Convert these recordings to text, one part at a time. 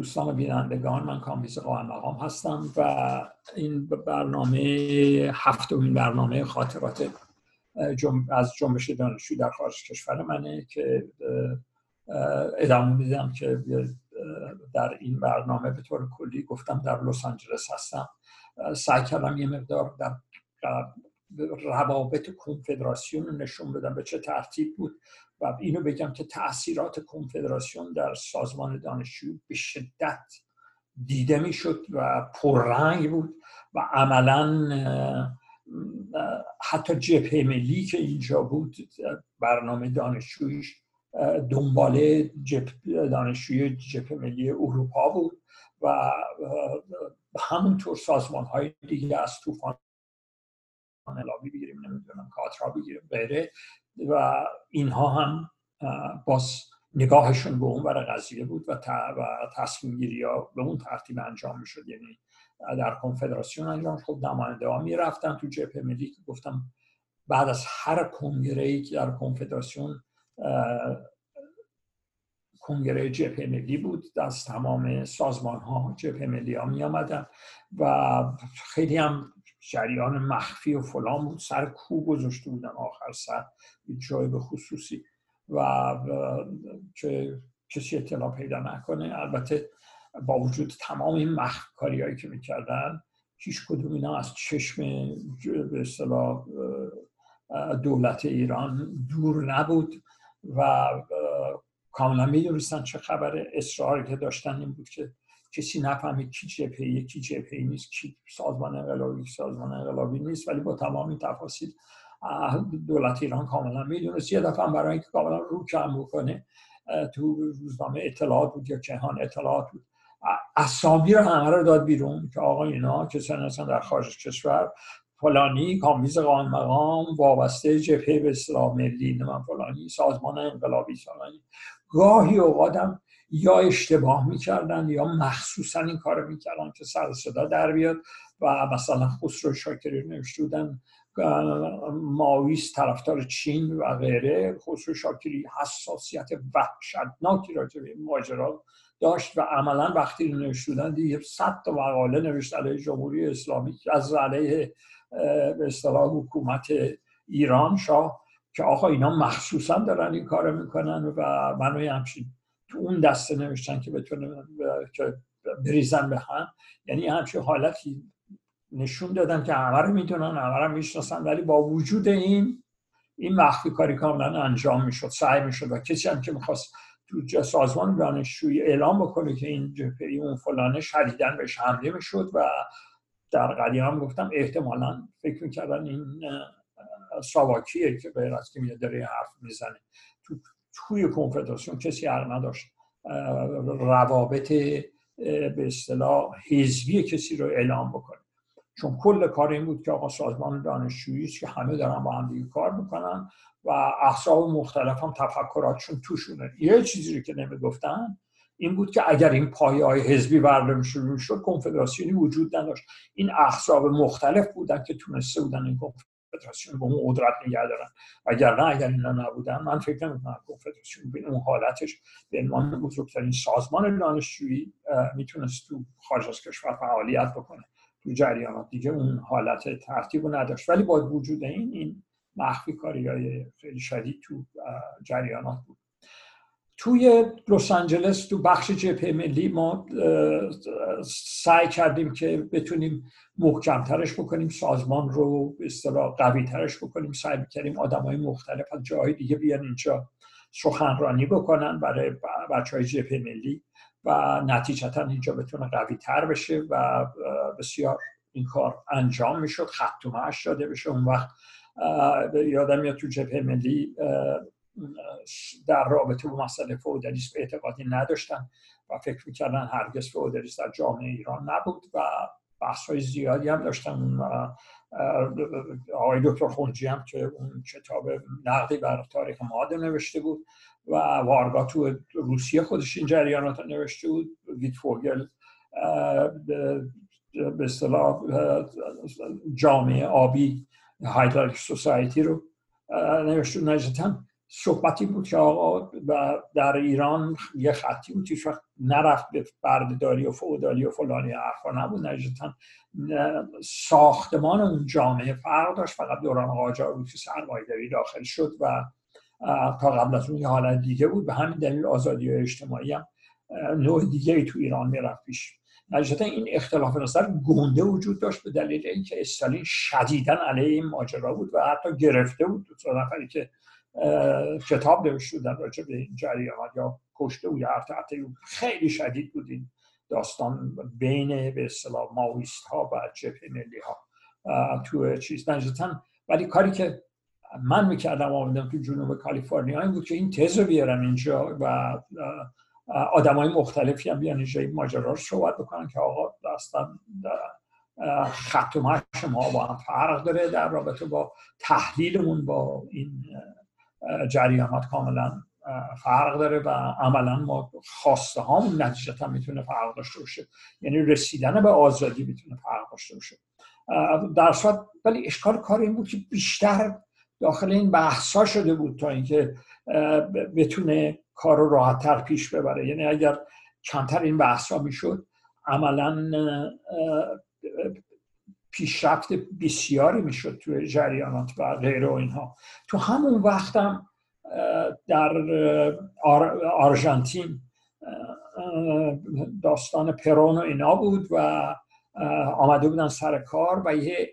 دوستان بینندگان من کامیز قائم مقام هستم و این برنامه هفتمین برنامه خاطرات از جنبش دانشجو در خارج کشور منه که ادامه میدم که در این برنامه به طور کلی گفتم در لس آنجلس هستم. سعی کردم یه مقدار در روابط کنفدراسیون نشون بدم به چه ترتیب بود و اینو بگم که تاثیرات کنفدراسیون در سازمان دانشجو به شدت دیده می‌شد و پررنگ بود و عملا حتی جبهه ملی که اینجا بود برنامه دانشجویش دنباله جب دانشجوی جبهه ملی اروپا بود و همونطور سازمان های دیگه از طوفان انقلابی بگیریم نمی‌دونم کاترا بگیریم غیره. و اینها هم باز نگاهشون به اون برای قضیه بود و, تصمیم گیری ها به اون ترتیب انجام می‌شد. یعنی در کنفدراسیون انجام خب نماینده ها می‌رفتن تو جبهه ملی که گفتم بعد از هر کنگره ای که در کنفدراسیون کنگره جبهه ملی بود از تمام سازمان ها جبهه ملی ها می آمدن و خیلی هم جریان مخفی و فلان بود. سر کو گذاشته بودن آخر سر جای به خصوصی. و که کسی اطلاع پیدا نکنه. البته با وجود تمام این مخفی هایی که می‌کردن هیچ کدوم اینا از چشم به دولت ایران دور نبود. و کاملا می‌دونستن چه خبره. اصراری که داشتن این بود که کسی نفهمید کی جبهه کی جبهه نیست کی سازمان انقلابی سازمان انقلابی نیست ولی با تمام این تفاصیل دولت ایران کاملا می‌دونست. یه دفعه برای اینکه کاملا رو کم بکنه تو روزنامه اطلاعات بود یا کهان اطلاعات بود اسامی رو همه رو داد بیرون که آقا اینا کسانی هستن در خارج کشور فلانی کامیز قان مقام وابسته جبهه به اصلاح ملی من فلانی سازمان انقلابی فلانی. گاهی اوقاتم یا اشتباه می‌کردن یا مخصوصا این کار می‌کردن که سر صدا در بیاد و مثلا خسرو شاکری نوشته بودن ماویس طرفدار چین و غیره. خسرو شاکری حساسیت وحشتناکی راجع به ماجرا داشت و عملا وقتی نوشته بودن دیگه صد تا مقاله نوشت علیه جمهوری اسلامی از علیه به اصطلاح حکومت ایران شاه که آقا اینا مخصوصا دارن این کار می‌کنن و منو همچین تو اون دسته نوشتن که بتونه که بریزن به هم یعنی همچین حالتی نشون دادن که همه رو می‌دونن همه رو می‌شناسن ولی با وجود این این مخفی کاری کاملا انجام می‌شد سعی می‌شد و کسی هم که می‌خواست تو سازمان دانشجویی اعلام بکنه که این جبهه اون فلانه شدیدن بهش حمله می‌شد و در قدیم هم گفتم احتمالا فکر می‌کردن این ساواکیه که غیر از که داره حرف می‌زنه. تو توی کنفدراسیون کسی حق نداشت روابط به اصطلاح حزبی کسی رو اعلام بکنه. چون کل کار این بود که آقا سازمان دانشجویی که همه دارن با هم دیگه کار می‌کنن و احساب مختلف هم تفکراتشون توشونه. یه چیزی رو که نمی‌گفتن این بود که اگر این پایه های حزبی برداریم شروع شد کنفدراسیونی وجود نداشت. این احزاب مختلف بودن که تونسته بودن این کنفدراسیون به اون قدرت نگه دارن اگر نه اگر اینا نبودن من فکر نمی‌کنم کنفدراسیون به اون حالتش به عنوان بزرگترین سازمان دانشجویی می‌تونست تو خارج از کشور فعالیت بکنه. تو جریانات دیگه اون حالت ترتیب نداشت. ولی با وجود این این مخفی کاری های خیلی شدید تو جریانات بود. توی لس آنجلس تو بخش جبهه ملی ما سعی کردیم که بتونیم محکمترش بکنیم سازمان رو به اصطلاح قوی ترش بکنیم. سعی کردیم آدم های مختلف از جاهای دیگه بیان اینجا سخنرانی بکنن برای بچه های جبهه ملی و نتیجتا اینجا بتونه قوی تر بشه و بسیار این کار انجام می‌شد. خط و داده بشه. اون وقت یادم میاد تو جبهه ملی در رابطه با مسئله فودالیسم اعتقادی نداشتن و فکر می‌کردن هرگز فودالیسم در جامعه ایران نبود و بحث های زیادی هم داشتن. آقای دکتر خونجی هم که اون کتاب نقدی بر تاریخ ماده نوشته بود و وارگا تو روسیه خودش این جریانات نوشته بود. ویت فوگل به اصطلاح جامعه آبی هایدرالیک سوسایتی رو نوشته نجتا صحبتی بود که آقا در ایران یه خطی بود که نرفت به بردهداری و فعودالی و فلانی حرفا نبود. نجتا ساختمان اون جامعه فرق داشت. فقط دوران قاجار بود که سرمایه‌داری داخل شد و تا قبل از اون یه حالت دیگه بود. به همین دلیل آزادی و اجتماعی هم نوع دیگه تو ایران می‌رفت پیش. نجتا این اختلاف نظر گنده وجود داشت به دلیل اینکه استالین شدیدا علیه این ماجرا بود و حتی گرفته بود. دو نفری که کتاب نوشته بودن راجع به این جریانات یا کشته بود یا خیلی شدید بود این داستان بین به اصطلاح ماویست ها و جبهه ملی ها تو چیز نجتا ولی کاری که من می‌کردم آمدم تو جنوب کالیفرنیا این بود که این تز رو بیارم اینجا و آدم های مختلفی هم بیان اینجا این ماجرا رو صحبت بکنن که آقا داستان خط و ما با هم فرق داره در رابطه با تحلیلمون با این جریانات کاملا فرق داره و عملا ما خواسته هامون نتیجتا می‌تونه فرق داشته باشه. یعنی رسیدن به آزادی می‌تونه فرق داشته باشه. در صورت ولی اشکال کار این بود که بیشتر داخل این بحثا شده بود تا اینکه بتونه کار رو راحتتر پیش ببره. یعنی اگر کمتر این بحث ها می‌شد عملا پیشرفت بسیاری می‌شد توی جریانات و غیره و اینها. تو همون وقتم در آرژانتین داستان پرون و اینا بود و آمده بودن سر کار و یه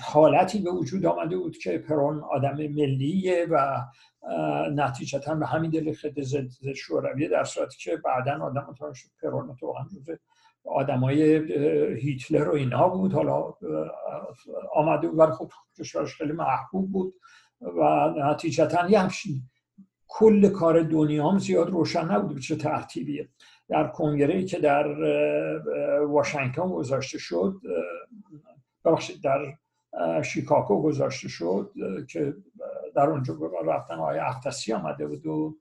حالتی به وجود آمده بود که پرون آدم ملیه و نتیجتا به همین دلیل خیلی ضد شورویه در صورتی که بعدا آدم متوجه شد پرون تو آدمای هیتلر و اینا بود. حالا آمده بود ولی خب کشورش خیلی محبوب بود و نتیجتا یه همچین کل کار دنیا هم زیاد روشن نبود به چه ترتیبیه. در کنگره که در واشنگتن گذاشته شد ببخشید در شیکاگو گذاشته شد که در اونجا رفتن آقای اختسی آمده بود و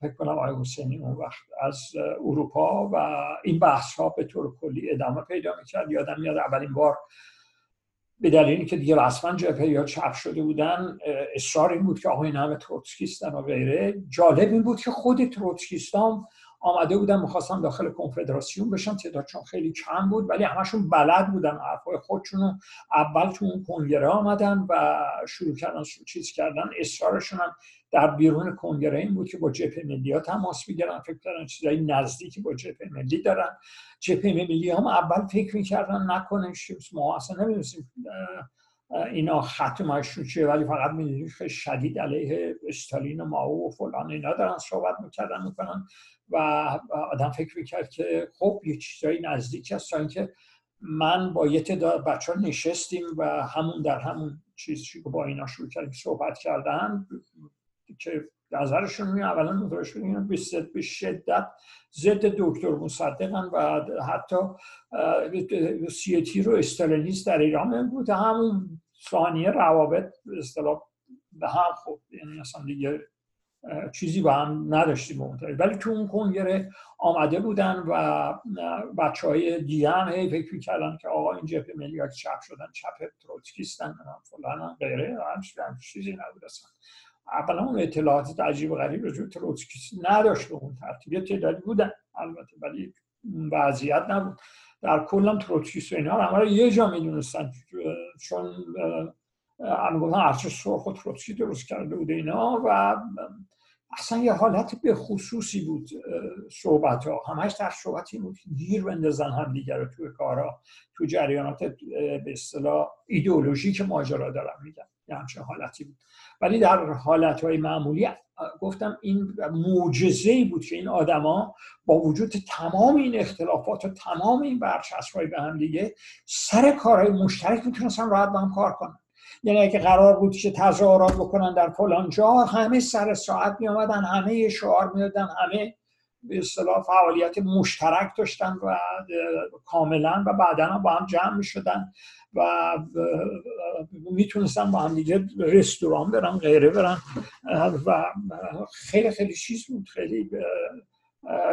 فکر کنم آقای حسینی اون وقت از اروپا و این بحث ها به طور کلی ادامه پیدا می‌کرد. یادم میاد اولین بار به دلیلی که دیگه رسما جبهه یا چپ شده بودن اصرار این بود که آقای همه تروتسکیستن و غیره. جالب این بود که خود تروتسکیستان آمده بودن می‌خواستن داخل کنفدراسیون بشن تعدادشون خیلی کم بود ولی همشون بلد بودن حرفای خودشون رو اول تو اون کنگره آمدن و شروع کردن چیز کردن اصرارشون هم در بیرون کنگره این بود که با جبهه ملی ها تماس می‌گیرن فکر کردن چیزایی نزدیکی با جبهه ملی دارن. جبهه ملی هم اول فکر می‌کردن نکنه ما اصلا نمی‌دونستیم اینا ختمشون چیه؟ ولی فقط می‌دونید خیلی شدید علیه استالین و ماو و فلان اینا دارن صحبت می‌کردن می‌کنن. و آدم فکر می‌کرد که خب یه چیزایی نزدیک هست. تا اینکه من با یه تعداد بچه ها نشستیم و همون در همون چیزی که با اینا شروع کردیم صحبت کردن که نظرشون می اولا متوجه شدیم به شدت ضد دکتر مصدقن و حتی سیتی رو استالینیست در ایران بود. همون ثانیه روابط اصطلاح به هم خب یعنی اصلا دیگه چیزی با هم نداشتیم ولی تو اون کنگره آمده بودن و بچه های دیگه هم هی فکر می‌کردن که آقا این جبه ملی چپ شدن چپ تروتکیستن فلان غیره هم چیزی نبود اصلا. اولا اون اطلاعات عجیب و غریب رجوع تروتسکی نداشت به اون ترتیب. یه تعدادی بودن البته ولی وضعیت نبود. در کلم تروتسکیست و اینا همه یه جا می‌دونستن. چون گفتن ارچه سرخ و تروتسکی درست کرده بود اینا و اصلا یه حالت به خصوصی بود صحبت ها همش در صحبت این بود گیر بندازن هم دیگر رو توی کارها تو جریانات به اصطلاح ایدئولوژی که ماجرا دارم میگن. یه همچین حالتی بود. ولی در حالت های معمولی گفتم این معجزه بود که این آدما با وجود تمام این اختلافات و تمام این برچسب به هم دیگه سر کارهای مشترک می‌تونستن راحت با هم کار کنن. یعنی اگه قرار بود که تظاهرات بکنن در فلان جا همه سر ساعت می آمدن همه شعار می‌دادن همه به اصطلاح فعالیت مشترک داشتن و کاملا و بعدا با هم جمع می شدن و می‌تونستن با هم دیگه رستوران برن غیره برن. و خیلی خیلی چیز بود خیلی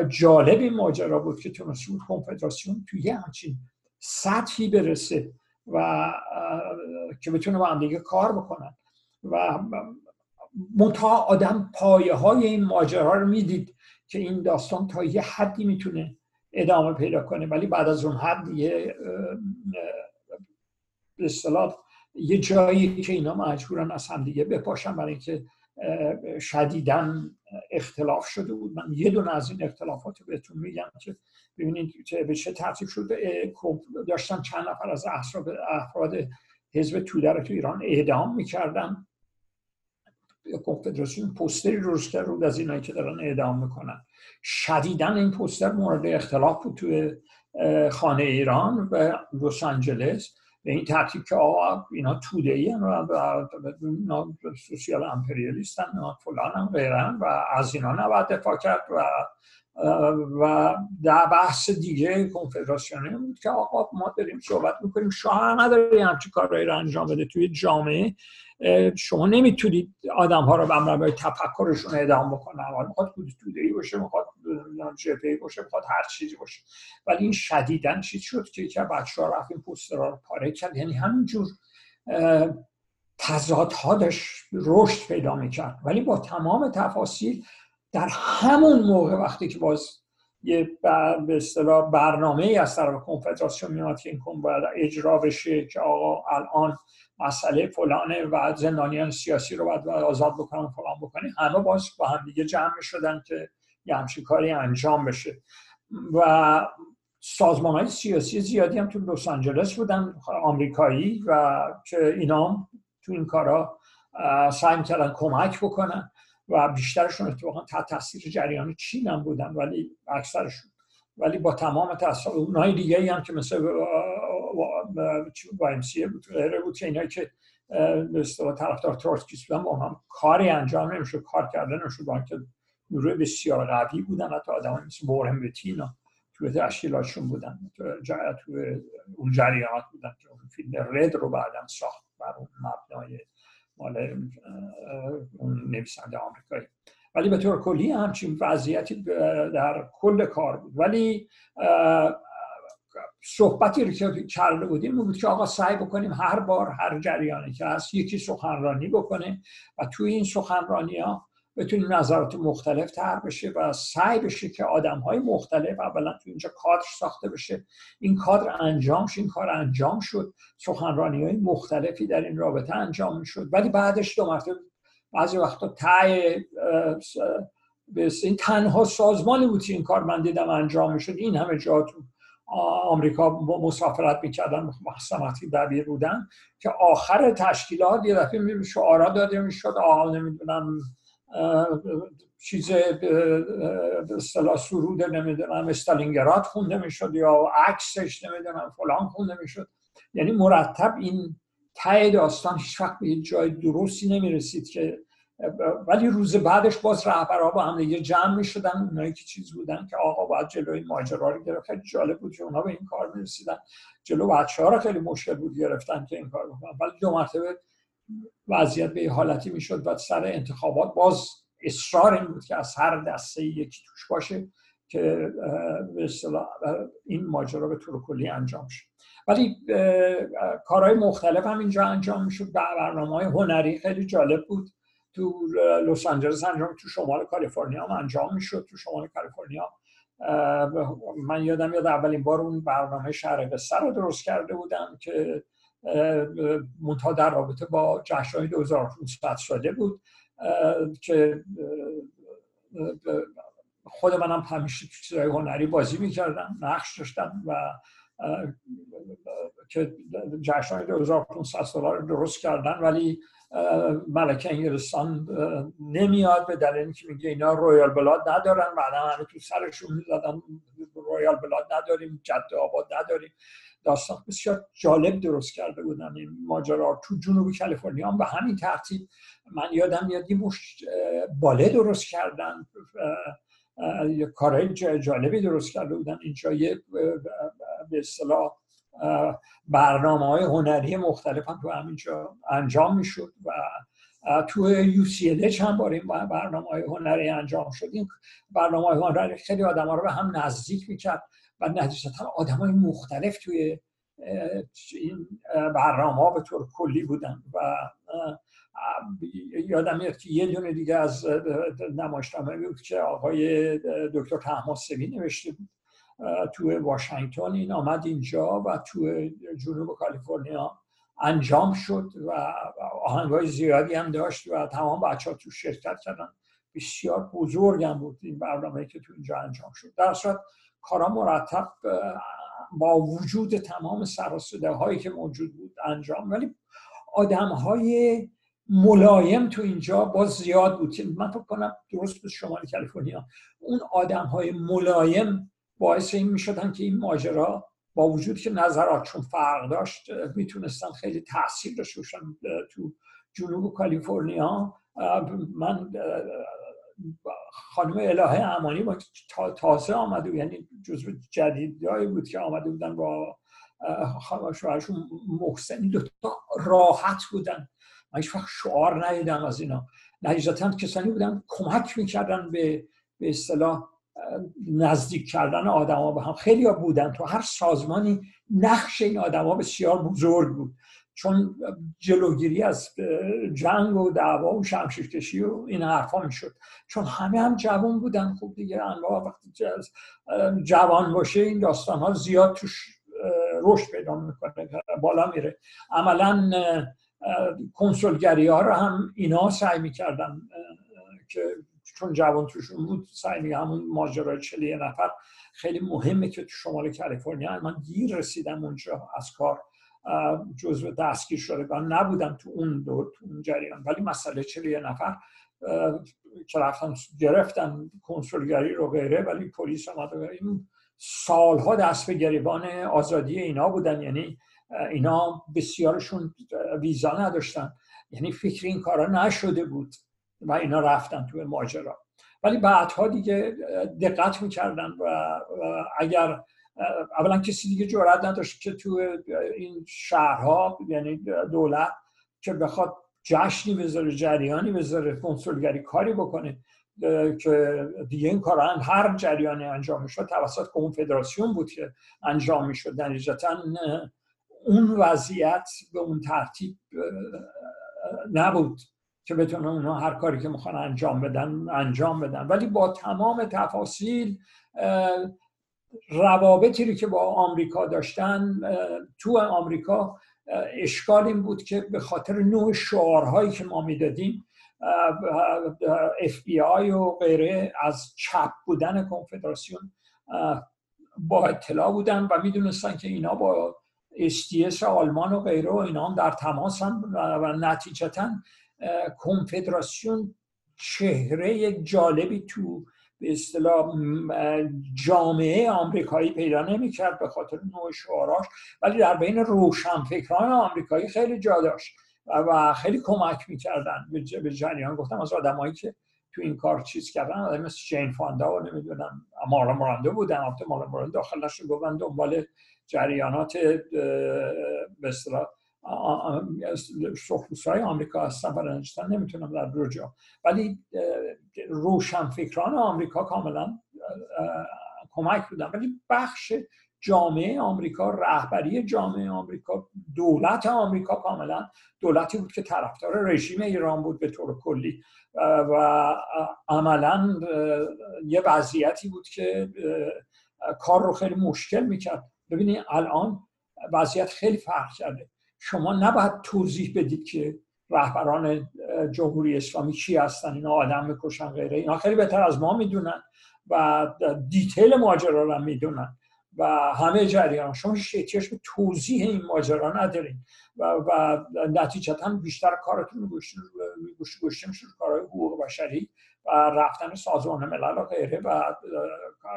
جالب این ماجرا بود که تونست کنفدراسیون توی همچین سطحی برسه. و که بتونه با هم دیگه کار بکنن. و منتها آدم پایه های این ماجرا رو می‌دید که این داستان تا یه حدی می‌تونه ادامه پیدا کنه. ولی بعد از اون حد یه به یه جایی که اینا مجبورن از هم دیگه بپاشن برای اینکه شدیدن اختلاف شده بود. من یه دونه از این اختلافات رو بهتون میگم که ببینید که به چه ترتیب شده. داشتن چند نفر از افراد حزب توده رو تو ایران اعدام می‌کردن. کنفدراسیون پوستری روز کرد رو از اینایی که دارن اعدام می‌کنن. شدیدن این پوستر مورد اختلاف بود توی خانه ایران و لس آنجلس. به این ترتیب که آقا اینا توده ای و اینا سوسیال امپریالیستن فلان هم غیرن و از اینا نباید دفاع کرد و و در بحث دیگه کنفدراسیونی بود که آقا ما داریم صحبت می‌کنیم. شاه نداره همچی کارهایی رو انجام بده. توی جامعه شما نمی‌تونید آدم ها رو به امر تفکرشون اعدام بکنه حالا می‌خواد توده ای باشه می‌خواد جبهه باشه می‌خواد هر چیزی باشه. ولی این شدیدن چیز شد که که بچه ها رفت این پوسترها رو پاره کرد. یعنی همینجور تضادها داشت رشد پیدا می‌کرد. ولی با تمام تفاصیل در همون موقع وقتی که باز یه به اصطلاح برنامه ای از طرف کنفدراسیون میاد که این کن باید اجرا بشه که آقا الان مسئله فلانه و زندانیان سیاسی رو باید آزاد بکنن فلان بکنی همه باز با هم دیگه جمع شدن که یه همچین کاری انجام بشه. و سازمان های سیاسی زیادی هم تو لس آنجلس بودن آمریکایی و که اینا تو این کارا سعی کردن کمک بکنن و بیشترشون اتفاقا تحت تاثیر جریان چین هم بودن ولی اکثرشون. ولی با تمام تاثیر اونای دیگه هم که مثل امسیه بود غیره بود که اینایی که به طرفدار تروتسکیست بودن با هم کاری انجام نمی‌شد کار کردن نمی‌شد با که نیروی بسیار قوی بودن حتی آدم مثل بورهم بتینا توی تشکیلاتشون بودن تو, تو اون جریانات بودن. که اون فیلم رد رو بعدم ساخت بر اون مبنای مال اون نویسنده آمریکایی. ولی به طور کلی همچین وضعیتی در کل کار بود. ولی صحبتی که کرده بودیم بود که آقا سعی بکنیم هر بار هر جریانی که هست یکی سخنرانی بکنه و توی این سخنرانی ها بتونیم نظرات مختلف تر بشه و سعی بشه که آدم های مختلف اولا تو اینجا کادر ساخته بشه. این کادر انجام شد این کار انجام شد. سخنرانی های مختلفی در این رابطه انجام شد ولی بعدش دو مرتبه بعضی وقتا تای این تنها سازمانی بود این کار من دیدم انجام شد این همه جا تو آمریکا مسافرت می‌کردن مخصوصا دبیر بودن که آخر تشکیلات یه دفعه شعارا داده می‌شد. آقا نمی‌دونم چیز اصطلاح سرود نمی‌دونم استالینگراد خونده می‌شد یا عکسش نمی‌دونم فلان خونده می‌شد. یعنی مرتب این ته داستان هیچ به جای درستی نمی‌رسید که ولی روز بعدش باز رهبرها با هم دیگه جمع می شدن اونایی که چیز بودن که آقا باید جلوی ماجرا رو گرفت. خیلی جالب بود که اونا به این کار می رسیدن جلو بچه ها رو خیلی مشکل بود گرفتن که این کار بکنن. ولی دو مرتبه وضعیت به حالتی می شد و سر انتخابات باز اصرار این بود که از هر دسته یکی توش باشه که به این ماجرا به طور کلی انجام شد ولی کارهای مختلف هم اینجا انجام می‌شد. برنامه های هنری خیلی جالب بود. تو لس آنجلس انجام تو شمال کالیفرنیا هم انجام می‌شد. تو شمال کالیفرنیا من یادم یاد اولین بار اون برنامه شهر قصه رو درست کرده بودم که منتها در رابطه با جشنهای 2500 شده بود که خود منم همیشه چیزهای هنری بازی می‌کردم نقش داشتم و که جشنهای 2500 ساله رو درست کردن ولی ملکه انگلستان نمیاد به دلیل اینکه میگه اینا رویال بلاد ندارن بعدا همه تو سرشون می‌زدن رویال بلاد نداریم جد آباد نداریم. داستان بسیار جالب درست کرده بودن این ماجرا. تو جنوب کالیفرنیا هم به همین ترتیب من یادم میاد یه مش باله درست کردن یه کارهای جالبی درست کرده بودن. اینجا یه به اصطلاح برنامه های هنری مختلف هم تو همینجا انجام می‌شد و تو یو سی چند بار این برنامه های هنری انجام شد. این برنامه های هنری خیلی آدم ها رو به هم نزدیک می‌کرد. و نتیجتا آدم های مختلف توی این برنامه ها به طور کلی بودن و یادم میاد که یه دونه دیگه از نمایشنامه بود که آقای دکتر تحماسبی نوشته بود. تو واشنگتن این آمد اینجا و تو جنوب کالیفرنیا انجام شد و آهنگای زیادی هم داشت و تمام بچه ها تو شرکت کردن. بسیار بزرگم بود این برنامه که تو اینجا انجام شد. در صورت کارا مرتب با وجود تمام سراسده هایی که موجود بود انجام. ولی آدم های ملایم تو اینجا باز زیاد بود. من فکر کنم درست بود شمال کالیفرنیا. اون آدم های ملایم باعث این می‌شدن که این ماجرا با وجود که نظراتشون فرق داشت می‌تونستن خیلی تاثیر باشن تو جنوب کالیفرنیا. من خانم الهه امانی با تازه آمده یعنی جزو جدیدهایی بود که آمده بودن با شوهرشون محسنی دوتا راحت بودن. من هیچ وقت شعار ندیدم از اینا. نتیجتا کسانی بودن کمک می‌کردن به به اصطلاح نزدیک کردن آدما به هم خیلی ها بودن. تو هر سازمانی نقش این آدما بسیار بزرگ بود. چون جلوگیری از جنگ و دعوا و شمشیرکشی و این حرفا می‌شد. چون همه هم جوان بودن. خوب دیگه انواع وقتی جوان باشه این داستان ها زیاد توش رشد پیدا می‌کنه بالا میره. عملا کنسولگری ها رو هم اینا سعی می‌کردن که چون جوان توشون بود سعی همون ماجرای چلی نفر. خیلی مهمه که تو شمال کالیفرنیا من گیر رسیدم اونجا از کار. جزو دستگیر شدگان نبودم تو اون دور تو اون جریان. ولی مسئله چلی نفر که رفتن گرفتن کنسولگری رو غیره ولی پلیس آمد این سالها دست به گریبان آزادی اینا بودن. یعنی اینا بسیارشون ویزا نداشتن. یعنی فکر این کارا نشده بود و اینا رفتن تو ماجرا. ولی بعدها دیگه دقت می‌کردن و اگر اولا کسی دیگه جرأت نداشت که تو این شهرها یعنی دولت که بخواد جشنی بذاره جریانی بذاره کنسولگری کاری بکنه که دیگه این کار هر جریانی انجام می‌شد توسط کنفدراسیون بود که انجام می‌شد. نتیجتا اون وضعیت به اون ترتیب نبود که بتونن اونها هر کاری که می‌خوان انجام بدن انجام بدن. ولی با تمام تفاصیل روابطی رو که با آمریکا داشتن تو آمریکا اشکال این بود که به خاطر نوع شعارهایی که ما می‌دادیم اف بی آی و غیره از چپ بودن کنفدراسیون با اطلاع بودن و می‌دونستن که اینا با اس آلمان و غیره و اینا هم در تماسن و نتیجتا کنفدراسیون چهره جالبی تو به اصطلاح جامعه آمریکایی پیدا نمی‌کرد به خاطر نوع شعاراش ولی در بین روشنفکران آمریکایی خیلی جا داشت و خیلی کمک می‌کردن. به جریان گفتم از آدمایی که تو این کار چیز کردن آدم مثل جین فاندا و نمی‌دونم مارا مرانده بودن. البته مارا مرانده داخلش گفتن دنبال جریانات به های آمریکا هستن و نمی‌تونم در دو جا. ولی روشنفکران آمریکا کاملا کمک بودن. ولی بخش جامعه آمریکا رهبری جامعه آمریکا دولت آمریکا کاملا دولتی بود که طرفدار رژیم ایران بود به طور کلی. و عملا یه وضعیتی بود که کار رو خیلی مشکل می‌کرد. ببینید الان وضعیت خیلی فرق کرده. شما نباید توضیح بدید که رهبران جمهوری اسلامی چی هستن اینا آدم می‌کشن غیره. اینا خیلی بهتر از ما می‌دونن و دیتیل ماجرا رو می‌دونن و همه جریان شما به توضیح این ماجرا ندارین و, و نتیجتا بیشتر کارتون گوشته میشه کارهای حقوق بشری و رفتن سازمان ملل و غیره و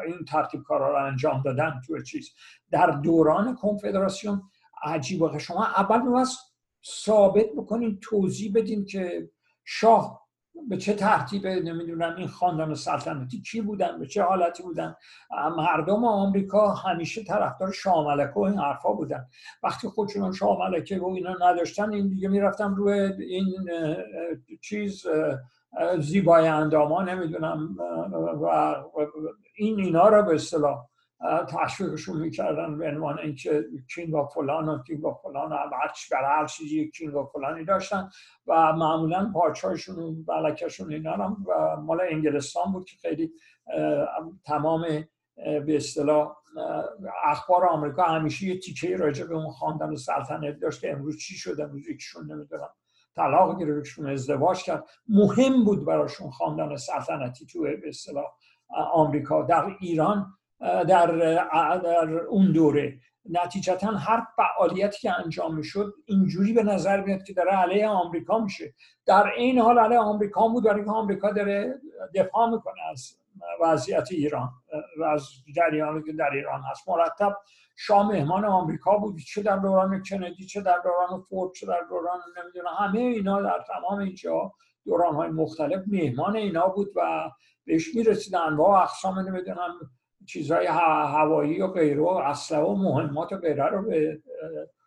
این ترتیب کارا رو انجام دادن تو چیز. در دوران کنفدراسیون عجیبه شما اول میباید ثابت بکنین توضیح بدین که شاه به چه ترتیبه نمی‌دونم این خاندان سلطنتی کی بودن به چه حالتی بودن. مردم آمریکا همیشه طرفدار شاه ملکه و این حرفا بودن. وقتی خودشون شاه ملکه و اینا نداشتن این دیگه می‌رفتن روی این چیز زیبای انداما نمی‌دونم و این اینا رو به اصطلاح تشویقشون می‌کردن به عنوان اینکه کینگ و فلان و کینگ و فلان و برای هر چیزی کینگ و فلانی داشتن و معمولا پاچهاشون و بلکشون اینا هم و مال انگلستان بود که خیلی تمام به اصطلاح اخبار آمریکا همیشه یه تیکه راجع به اون خاندان سلطنت داشت که امروز چی شده امروز یکیشون نمی‌دونم طلاق گرفتشون ازدواج کرد. مهم بود براشون خاندان سلطنتی تو به اصطلاح آمریکا. در ایران در, اون دوره. نتیجتا هر فعالیتی که انجام می‌شد اینجوری به نظر میاد که داره علیه آمریکا میشه. در این حال علیه آمریکا بود برای آمریکا داره دفاع می‌کنه از وضعیت ایران و از جریانی که در ایران هست. مرتب شاه مهمان آمریکا بود. چه در دوران کندی چه در دوران فورد چه در دوران نمی‌دونم همه اینا در تمام اینجا دوران های مختلف مهمان اینا بود و بهش می‌رسید انواع اقسام نمی‌دونم چیزهای هوایی و غیره و اسلحه و مهمات و غیره رو به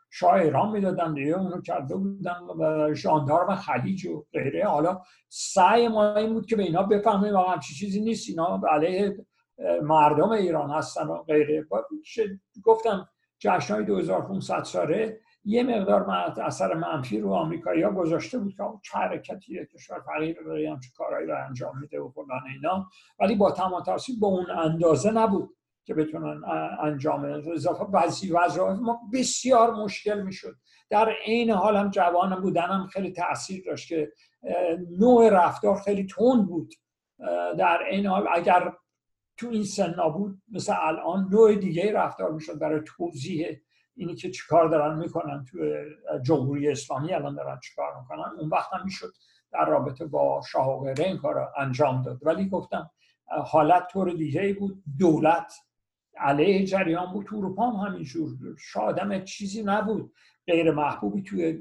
شاه ایران می‌دادن دیگه اونو کرده بودن و ژاندارم خلیج و غیره. حالا سعی ما این بود که به اینا بفهمیم واقعا همچی چیزی نیست اینا علیه مردم ایران هستن و غیره. گفتم جشنهای 2500 ساله یه مقدار اثر منفی رو آمریکایی ها گذاشته بود که چه حرکتیه کشور فقیر برای همچه کارهایی رو انجام میده و فلان اینا. ولی با تمام تاثیر به اون اندازه نبود که بتونن انجام اضافه بعضی وضعیت ما بسیار مشکل می‌شد. در عین حال هم جوان بودنم خیلی تاثیر داشت که نوع رفتار خیلی تند بود. در عین حال اگر تو این سن بود مثل الان نوع دیگه رفتار می‌شد برای توضیح اینی که چیکار دارن می‌کنن تو جمهوری اسلامی الان دارن چیکار می‌کنن اون وقت هم می‌شد در رابطه با شاه و غیره این کار انجام داد. ولی گفتم حالت طور دیگه بود دولت علیه جریان بود اروپا هم همینجور. شادم چیزی نبود غیر محبوبی توی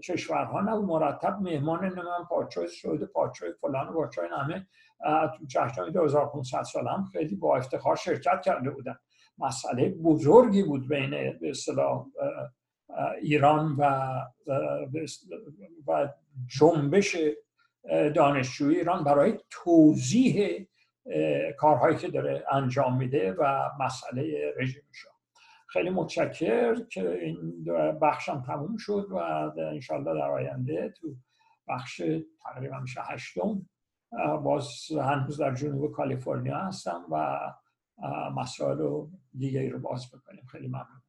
کشورها نبود مرتب مهمان نمان پاچای شده پاچای فلان و پاچای همه. تو جشنهای 2500 سال هم خیلی با افتخار شرکت کرده بودن. مسئله بزرگی بود بین به اصطلاح ایران و و جنبش دانشجوی ایران برای توضیح کارهایی که داره انجام میده و مسئله رژیم شاه. خیلی متشکر که این بخشم تموم شد و انشالله در آینده تو بخش تقریبا میشه هشتم باز هنوز در جنوب کالیفرنیا هستم و مسائل و دیگه رو باز بکنیم. خیلی ممنون